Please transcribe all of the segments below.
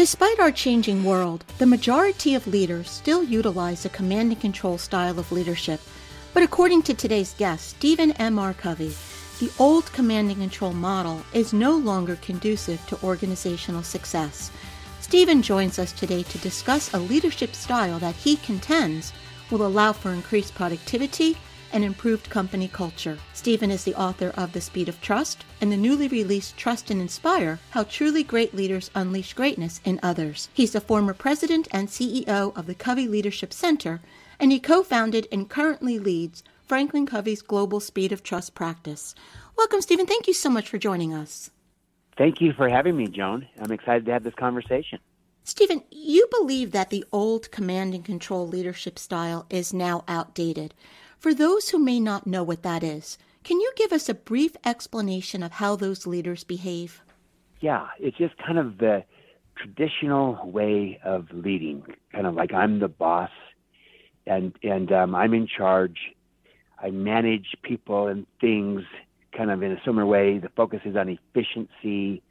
Despite our changing world, the majority of leaders still utilize a command and control style of leadership. But according to today's guest, Stephen M. R. Covey, the old command and control model is no longer conducive to organizational success. Stephen joins us today to discuss a leadership style that he contends will allow for increased productivity and improved company culture. Stephen is the author of The Speed of Trust and the newly released Trust and Inspire How Truly Great Leaders Unleash Greatness in Others. He's the former president and CEO of the Covey Leadership Center, and he co founded and currently leads Franklin Covey's Global Speed of Trust practice. Welcome, Stephen. Thank you so much for joining us. Thank you for having me, Joan. I'm excited to have this conversation. Stephen, you believe that the old command and control leadership style is now outdated. For those who may not know what that is, can you give us a brief explanation of how those leaders behave? Yeah, it's just kind of the traditional way of leading, kind of like I'm the boss and and um, I'm in charge. I manage people and things kind of in a similar way. The focus is on efficiency,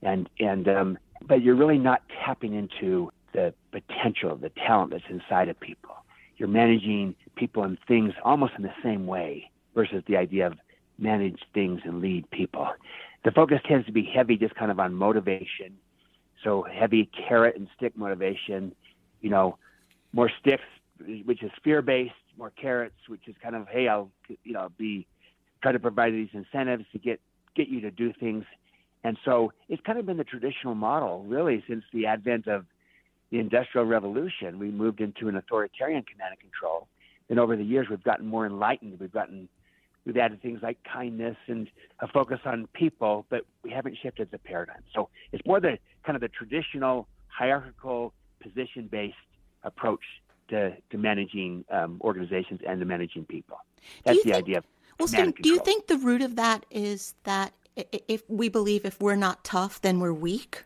and and um, but you're really not tapping into the potential, the talent that's inside of people you're managing people and things almost in the same way versus the idea of manage things and lead people. The focus tends to be heavy just kind of on motivation. So heavy carrot and stick motivation, you know, more sticks, which is fear based, more carrots, which is kind of, hey, I'll, you know, be, try to provide these incentives to get, get you to do things. And so it's kind of been the traditional model really since the advent of the Industrial Revolution, we moved into an authoritarian command and control. And over the years, we've gotten more enlightened. We've gotten, we've added things like kindness and a focus on people, but we haven't shifted the paradigm. So it's more the kind of the traditional hierarchical position-based approach to, to managing um, organizations and to managing people. That's the think, idea of well, Steve, do you think the root of that is that if we believe if we're not tough, then we're weak?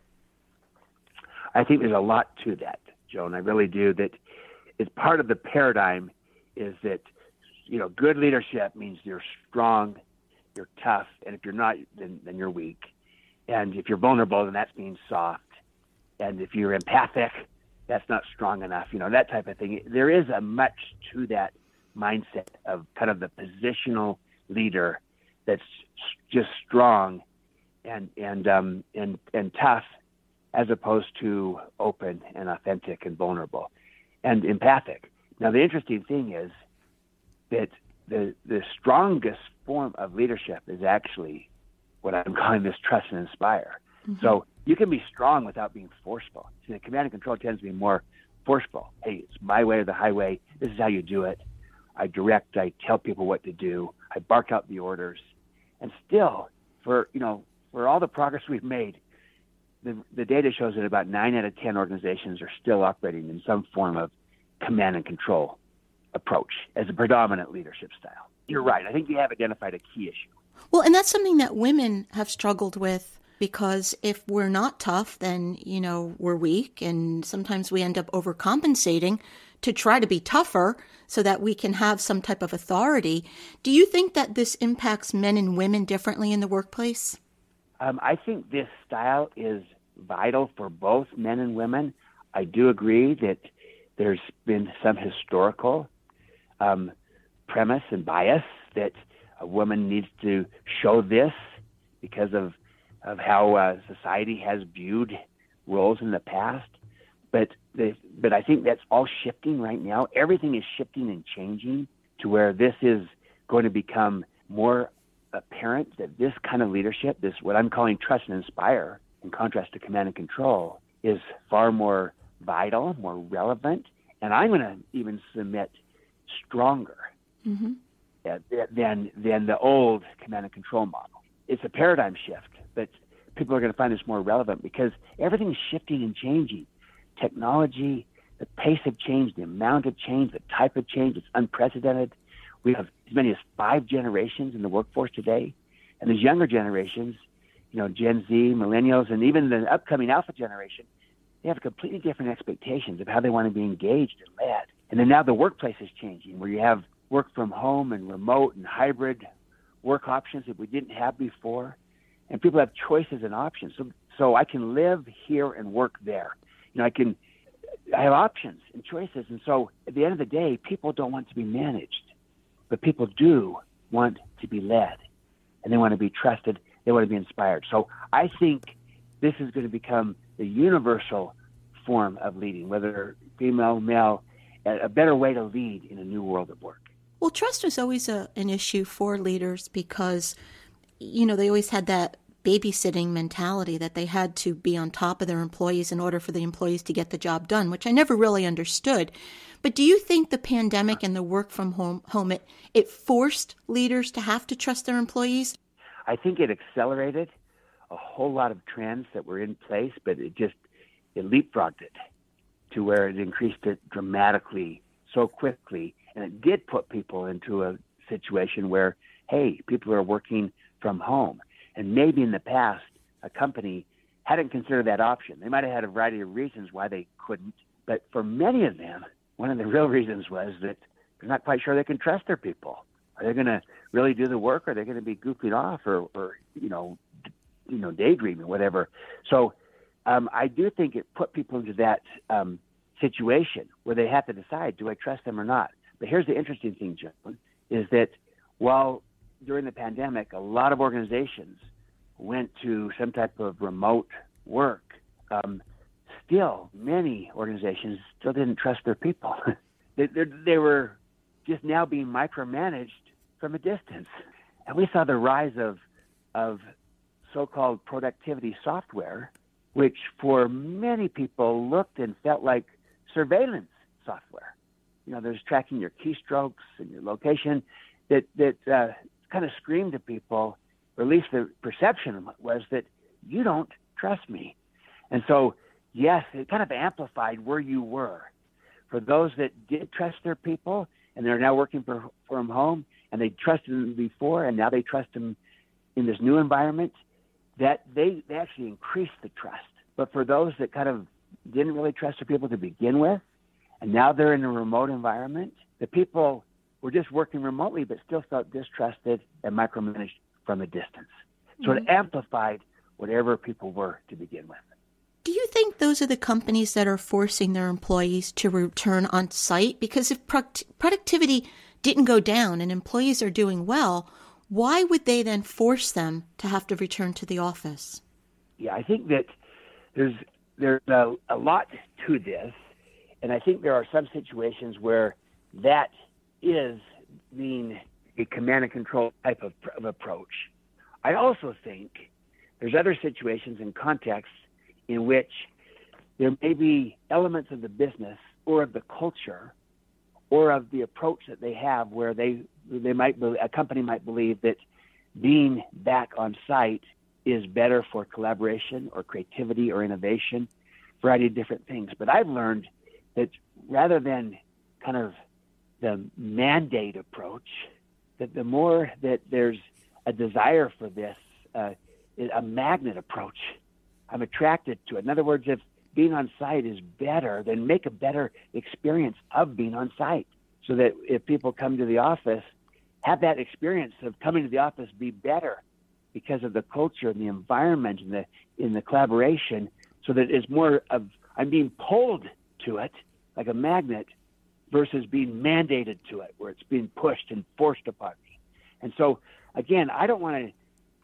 I think there's a lot to that, Joan. I really do. That it's part of the paradigm is that you know good leadership means you're strong, you're tough, and if you're not, then then you're weak. And if you're vulnerable, then that means soft. And if you're empathic, that's not strong enough. You know that type of thing. There is a much to that mindset of kind of the positional leader that's just strong and and um, and and tough as opposed to open and authentic and vulnerable and empathic. Now, the interesting thing is that the, the strongest form of leadership is actually what I'm calling this trust and inspire. Mm-hmm. So you can be strong without being forceful. See, the command and control tends to be more forceful. Hey, it's my way or the highway. This is how you do it. I direct. I tell people what to do. I bark out the orders. And still, for you know, for all the progress we've made, the, the data shows that about nine out of 10 organizations are still operating in some form of command and control approach as a predominant leadership style. You're right. I think you have identified a key issue. Well, and that's something that women have struggled with because if we're not tough, then, you know, we're weak. And sometimes we end up overcompensating to try to be tougher so that we can have some type of authority. Do you think that this impacts men and women differently in the workplace? Um, I think this style is vital for both men and women. I do agree that there's been some historical um, premise and bias that a woman needs to show this because of of how uh, society has viewed roles in the past. But but I think that's all shifting right now. Everything is shifting and changing to where this is going to become more apparent that this kind of leadership, this what I'm calling trust and inspire, in contrast to command and control, is far more vital, more relevant, and I'm going to even submit stronger mm-hmm. than than the old command and control model. It's a paradigm shift, but people are going to find this more relevant because everything's shifting and changing. Technology, the pace of change, the amount of change, the type of change, it's unprecedented. We have as many as five generations in the workforce today, and these younger generations, you know, Gen Z, millennials, and even the upcoming Alpha generation, they have completely different expectations of how they want to be engaged and led. And then now the workplace is changing, where you have work from home and remote and hybrid work options that we didn't have before, and people have choices and options. So, so I can live here and work there. You know, I can. I have options and choices, and so at the end of the day, people don't want to be managed but people do want to be led and they want to be trusted. They want to be inspired. So I think this is going to become the universal form of leading, whether female, male, a better way to lead in a new world of work. Well, trust is always a, an issue for leaders because, you know, they always had that babysitting mentality that they had to be on top of their employees in order for the employees to get the job done, which I never really understood. But do you think the pandemic and the work from home, home it, it forced leaders to have to trust their employees? I think it accelerated a whole lot of trends that were in place, but it just it leapfrogged it to where it increased it dramatically so quickly, and it did put people into a situation where hey, people are working from home and maybe in the past, a company hadn't considered that option. They might have had a variety of reasons why they couldn't, but for many of them, one of the real reasons was that they're not quite sure they can trust their people. Are they going to really do the work? Or are they going to be goofing off, or, or you know, you know, daydreaming, whatever? So, um, I do think it put people into that um, situation where they have to decide: do I trust them or not? But here's the interesting thing, John, is that while during the pandemic, a lot of organizations went to some type of remote work. Um, still, many organizations still didn't trust their people. they, they were just now being micromanaged from a distance. And we saw the rise of, of so called productivity software, which for many people looked and felt like surveillance software. You know, there's tracking your keystrokes and your location that, that uh, kind of screamed to people, or at least the perception was that you don't trust me. And so, yes, it kind of amplified where you were. For those that did trust their people and they're now working for, from home and they trusted them before and now they trust them in this new environment, that they, they actually increased the trust. But for those that kind of didn't really trust their people to begin with, and now they're in a remote environment, the people were just working remotely but still felt distrusted and micromanaged from a distance. So mm-hmm. it amplified whatever people were to begin with. Do you think those are the companies that are forcing their employees to return on site? Because if productivity didn't go down and employees are doing well, why would they then force them to have to return to the office? Yeah, I think that there's there's a, a lot to this, and I think there are some situations where that is being a command and control type of, of approach. I also think there's other situations and contexts in which there may be elements of the business or of the culture or of the approach that they have where they they might a company might believe that being back on site is better for collaboration or creativity or innovation, variety of different things. But I've learned that rather than kind of the mandate approach, that the more that there's a desire for this, uh, a magnet approach, I'm attracted to it. In other words, if being on site is better, then make a better experience of being on site so that if people come to the office, have that experience of coming to the office be better because of the culture and the environment and the in the collaboration so that it's more of I'm being pulled to it like a magnet versus being mandated to it, where it's being pushed and forced upon me. And so, again, I don't want to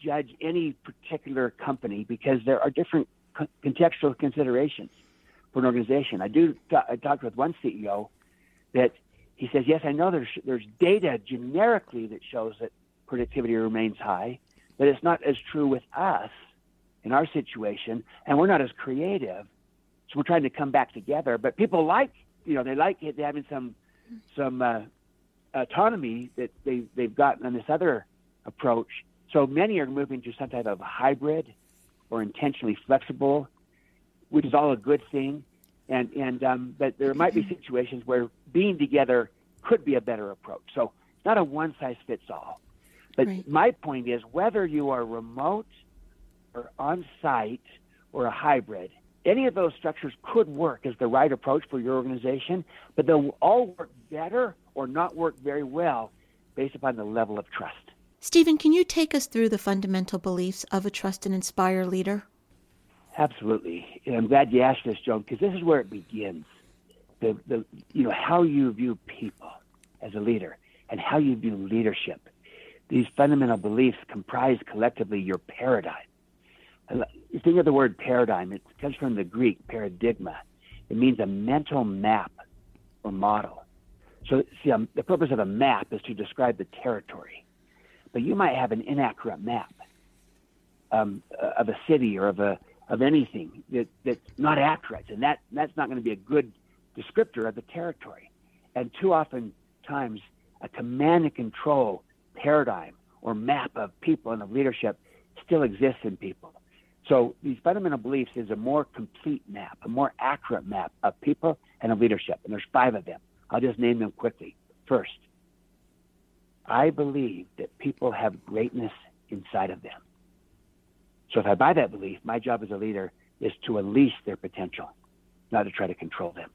judge any particular company because there are different co- contextual considerations for an organization. I do. I talked with one CEO that he says, "Yes, I know there's there's data generically that shows that productivity remains high, but it's not as true with us in our situation, and we're not as creative. So we're trying to come back together. But people like, you know, they like it, having some some uh, autonomy that they they've gotten on this other approach. So many are moving to some type of hybrid or intentionally flexible, which is all a good thing. And and um, but there might be situations where being together could be a better approach. So it's not a one size fits all. But right. my point is whether you are remote or on site or a hybrid, any of those structures could work as the right approach for your organization, but they'll all work better or not work very well based upon the level of trust. Stephen, can you take us through the fundamental beliefs of a trust and inspire leader? Absolutely. And I'm glad you asked this, Joan, because this is where it begins. The, the, you know, how you view people as a leader and how you view leadership. These fundamental beliefs comprise collectively your paradigm. You think of the word paradigm, it comes from the Greek paradigma. It means a mental map or model. So, see, um, the purpose of a map is to describe the territory. But you might have an inaccurate map um, of a city or of a of anything that, that's not accurate, and that that's not going to be a good descriptor of the territory. And too often times, a command and control paradigm or map of people and of leadership still exists in people. So these fundamental beliefs is a more complete map, a more accurate map of people and of leadership. And there's five of them. I'll just name them quickly. First, I believe that people have greatness inside of them. So if I buy that belief, my job as a leader is to unleash their potential, not to try to control them.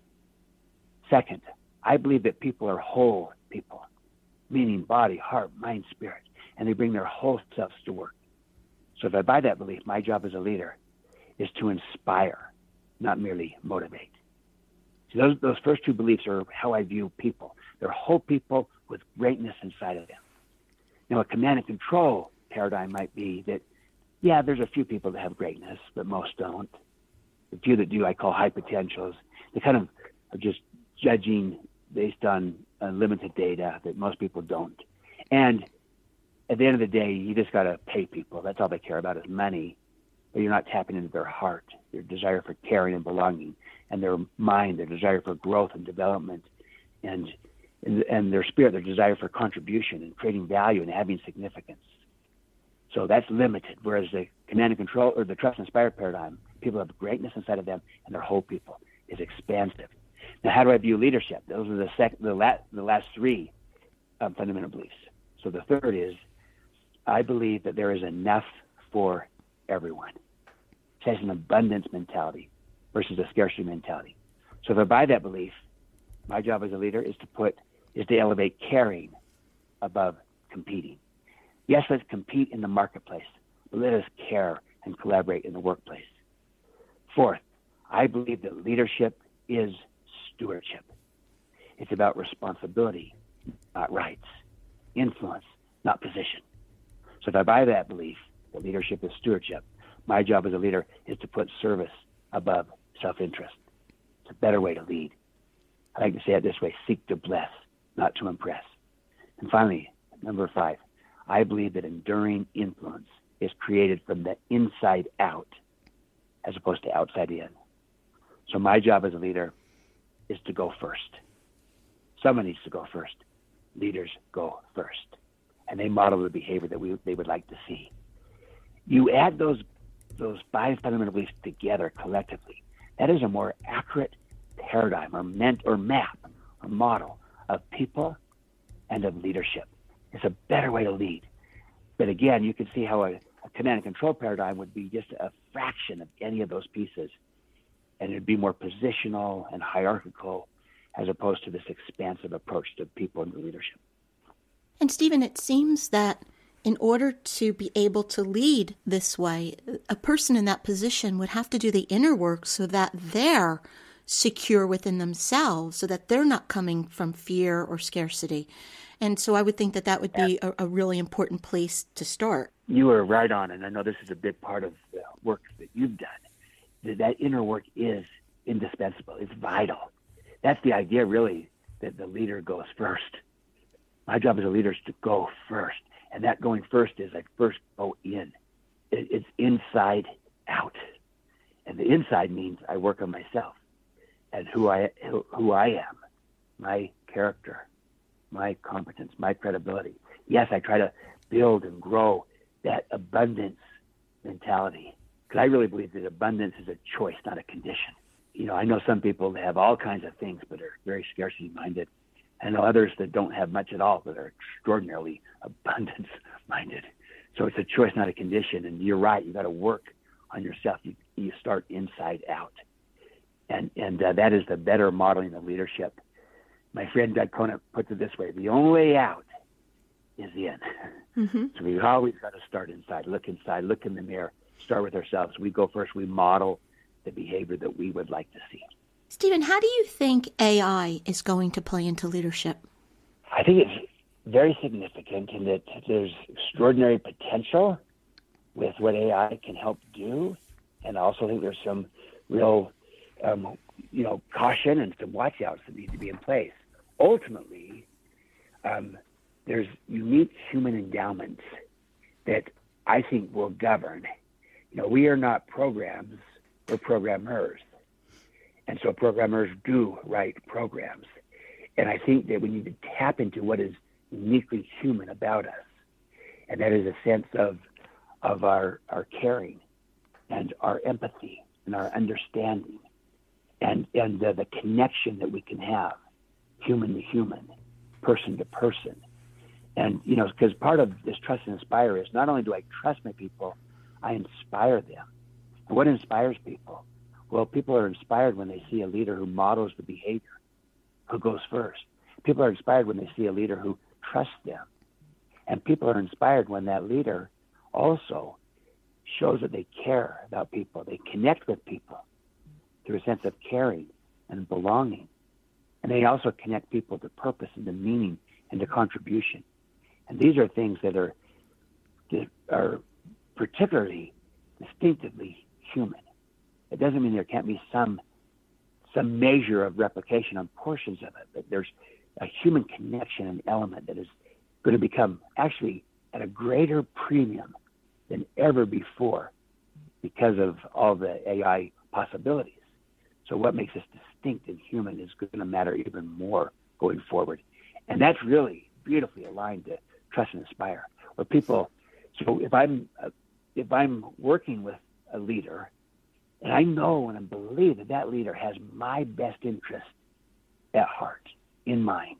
Second, I believe that people are whole people, meaning body, heart, mind, spirit, and they bring their whole selves to work. So if I buy that belief, my job as a leader is to inspire, not merely motivate. See, those, those first two beliefs are how I view people. They're whole people with greatness inside of them. Now, a command and control paradigm might be that, yeah, there's a few people that have greatness, but most don't. The few that do, I call high potentials. They kind of are just judging based on uh, limited data that most people don't. And at the end of the day, you just got to pay people. That's all they care about is money. But you're not tapping into their heart, their desire for caring and belonging, and their mind, their desire for growth and development, and and, and their spirit, their desire for contribution and creating value and having significance. So that's limited. Whereas the command and control or the trust inspired paradigm, people have greatness inside of them, and their whole people is expansive. Now, how do I view leadership? Those are the sec- the, la- the last three um, fundamental beliefs. So the third is I believe that there is enough for everyone. It has an abundance mentality versus a scarcity mentality. So if I buy that belief, my job as a leader is to put is to elevate caring above competing. Yes, let's compete in the marketplace, but let us care and collaborate in the workplace. Fourth, I believe that leadership is stewardship. It's about responsibility, not rights, influence, not position. So if I buy that belief that leadership is stewardship, my job as a leader is to put service above self interest. It's a better way to lead. I like to say it this way seek to bless, not to impress. And finally, number five, I believe that enduring influence is created from the inside out as opposed to outside in. So my job as a leader is to go first. Someone needs to go first. Leaders go first. And they model the behavior that we, they would like to see. You add those, those five fundamental beliefs together collectively. That is a more accurate paradigm or, meant, or map or model of people and of leadership. It's a better way to lead. But again, you can see how a, a command and control paradigm would be just a fraction of any of those pieces and it'd be more positional and hierarchical as opposed to this expansive approach to people and leadership. And Stephen, it seems that in order to be able to lead this way, a person in that position would have to do the inner work so that they're secure within themselves, so that they're not coming from fear or scarcity. And so I would think that that would be a, a really important place to start. You are right on, and I know this is a big part of the work that you've done that, that inner work is indispensable. It's vital. That's the idea, really, that the leader goes first. My job as a leader is to go first And that going first is I first go in. It, it's inside out. And the inside means I work on myself and who I who I am, my character, my competence, my credibility. Yes, I try to build and grow that abundance mentality because I really believe that abundance is a choice, not a condition. You know, I know some people that have all kinds of things but are very scarcity minded. I know others that don't have much at all but are extraordinarily abundance minded. So it's a choice, not a condition. And you're right. You got to work on yourself. You, you start inside out. And, and uh, that is the better modeling of leadership. My friend Doug Conant puts it this way the only way out is in. Mm-hmm. So we always got to start inside, look inside, look in the mirror, start with ourselves. We go first, we model the behavior that we would like to see. Stephen, how do you think AI is going to play into leadership? I think it's very significant in that there's extraordinary potential with what AI can help do, and I also think there's some real, um, you know, caution and some watchouts that need to be in place. Ultimately, um, there's unique human endowments that I think will govern. You know, we are not programs, we're programmers. And so programmers do write programs. And I think that we need to tap into what is uniquely human about us. And that is a sense of, of our, our caring and our empathy and our understanding and, and the, the connection that we can have human to human, person to person and, you know, because part of this trust and inspire is not only do I trust my people, I inspire them. And what inspires people? Well, people are inspired when they see a leader who models the behavior, who goes first. People are inspired when they see a leader who trusts them. And people are inspired when that leader also shows that they care about people. They connect with people through a sense of caring and belonging. And they also connect people to purpose and to meaning and to contribution. And these are things that are that are particularly distinctively human. It doesn't mean there can't be some some measure of replication on portions of it, but there's a human connection and element that is going to become actually at a greater premium than ever before because of all the AI possibilities. So what makes us distinct and human is going to matter even more going forward. And that's really beautifully aligned to trust and inspire, where people. So if I'm uh, if I'm working with a leader, and I know and I believe that that leader has my best interest at heart, in mind,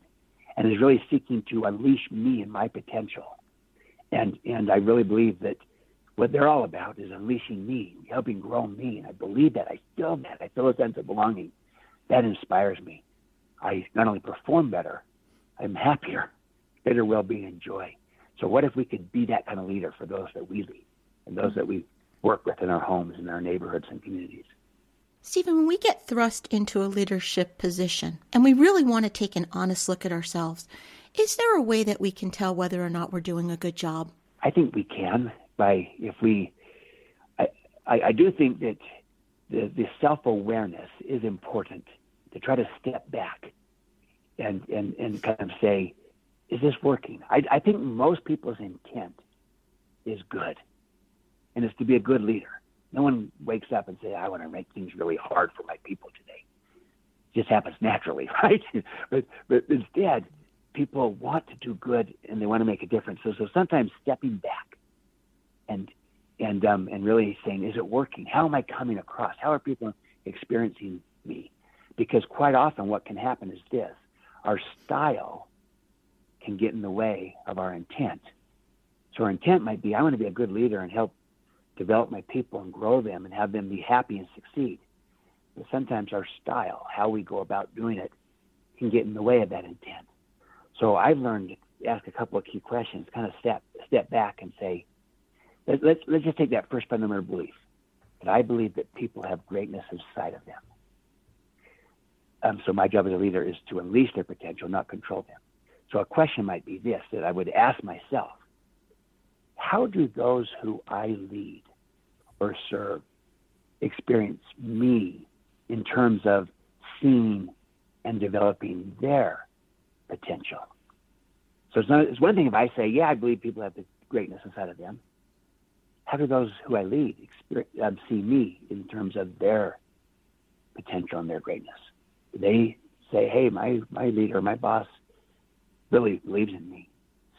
and is really seeking to unleash me and my potential, and and I really believe that what they're all about is unleashing me, helping grow me, and I believe that. I feel that. I feel a sense of belonging. That inspires me. I not only perform better, I'm happier better well-being and joy. So what if we could be that kind of leader for those that we lead and those that we work with in our homes and our neighborhoods and communities? Stephen, when we get thrust into a leadership position and we really want to take an honest look at ourselves, is there a way that we can tell whether or not we're doing a good job? I think we can by if we. I, I, I do think that the, the self awareness is important to try to step back and, and, and kind of say, is this working? I, I think most people's intent is good, and it's to be a good leader. No one wakes up and say, "I want to make things really hard for my people today." It just happens naturally, right? but but instead, people want to do good and they want to make a difference. So so sometimes stepping back and and um, and really saying, "Is it working? How am I coming across? How are people experiencing me?" Because quite often, what can happen is this: our style can get in the way of our intent. So our intent might be I want to be a good leader and help develop my people and grow them and have them be happy and succeed. But sometimes our style, how we go about doing it, can get in the way of that intent. So I've learned to ask a couple of key questions, kind of step step back and say, let, let's let's just take that first fundamental belief that I believe that people have greatness inside of them. Um, so my job as a leader is to unleash their potential, not control them. So a question might be this that I would ask myself How do those who I lead or serve experience me in terms of seeing and developing their potential? So it's, not, it's one thing if I say, yeah, I believe people have the greatness inside of them. How do those who I lead um, see me in terms of their potential and their greatness? Do they say, hey, my, my leader, my boss really believes in me,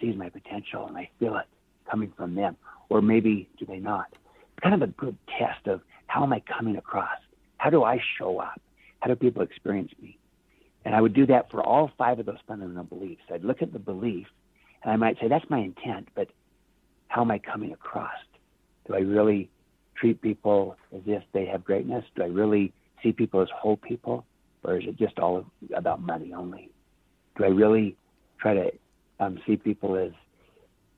sees my potential, and I feel it coming from them. Or maybe do they not? It's kind of a good test of how am I coming across? How do I show up? How do people experience me? And I would do that for all five of those fundamental beliefs. I'd look at the belief and I might say, that's my intent, but how am I coming across? Do I really treat people as if they have greatness? Do I really see people as whole people? Or is it just all about money only? Do I really try to um, see people as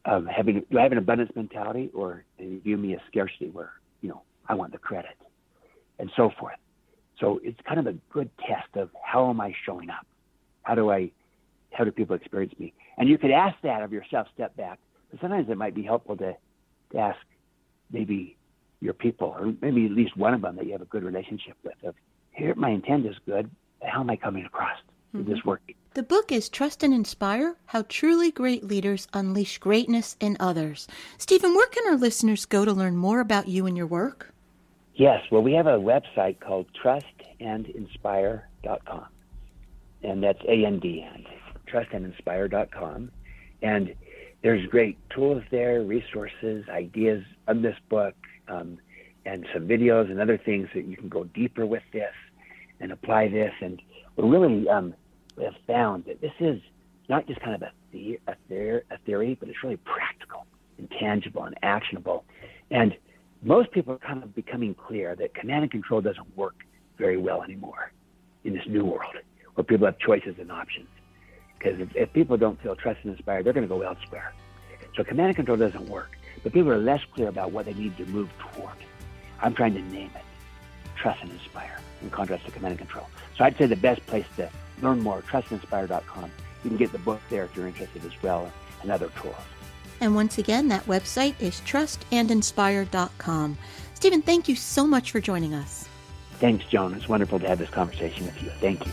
um, having, do I have an abundance mentality or do you view me as scarcity where, you know, I want the credit and so forth? So it's kind of a good test of how am I showing up? How do I, how do people experience me? And you could ask that of yourself, step back. But sometimes it might be helpful to, to ask maybe your people, or maybe at least one of them that you have a good relationship with. Of here, my intent is good. How am I coming across? Mm-hmm. Is this mm-hmm. working? The book is Trust and Inspire How Truly Great Leaders Unleash Greatness in Others. Stephen, where can our listeners go to learn more about you and your work? Yes, well, we have a website called trustandinspire.com, and that's A N D and trustandinspire.com. And there's great tools there, resources, ideas of this book, um, and some videos and other things that you can go deeper with this and apply this. And we really um, have found that this is not just kind of a, the- a, a theory, but it's really practical and tangible and actionable. And most people are kind of becoming clear that command and control doesn't work very well anymore in this new world where people have choices and options. Because if, if people don't feel trusted and inspired, they're going to go elsewhere. So command and control doesn't work, but people are less clear about what they need to move toward. I'm trying to name it trust and inspire in contrast to command and control. So I'd say the best place to learn more, trustandinspire.com. You can get the book there if you're interested as well and other tools. And once again, that website is trustandinspire.com. Stephen, thank you so much for joining us. Thanks, Joan. It's wonderful to have this conversation with you. Thank you.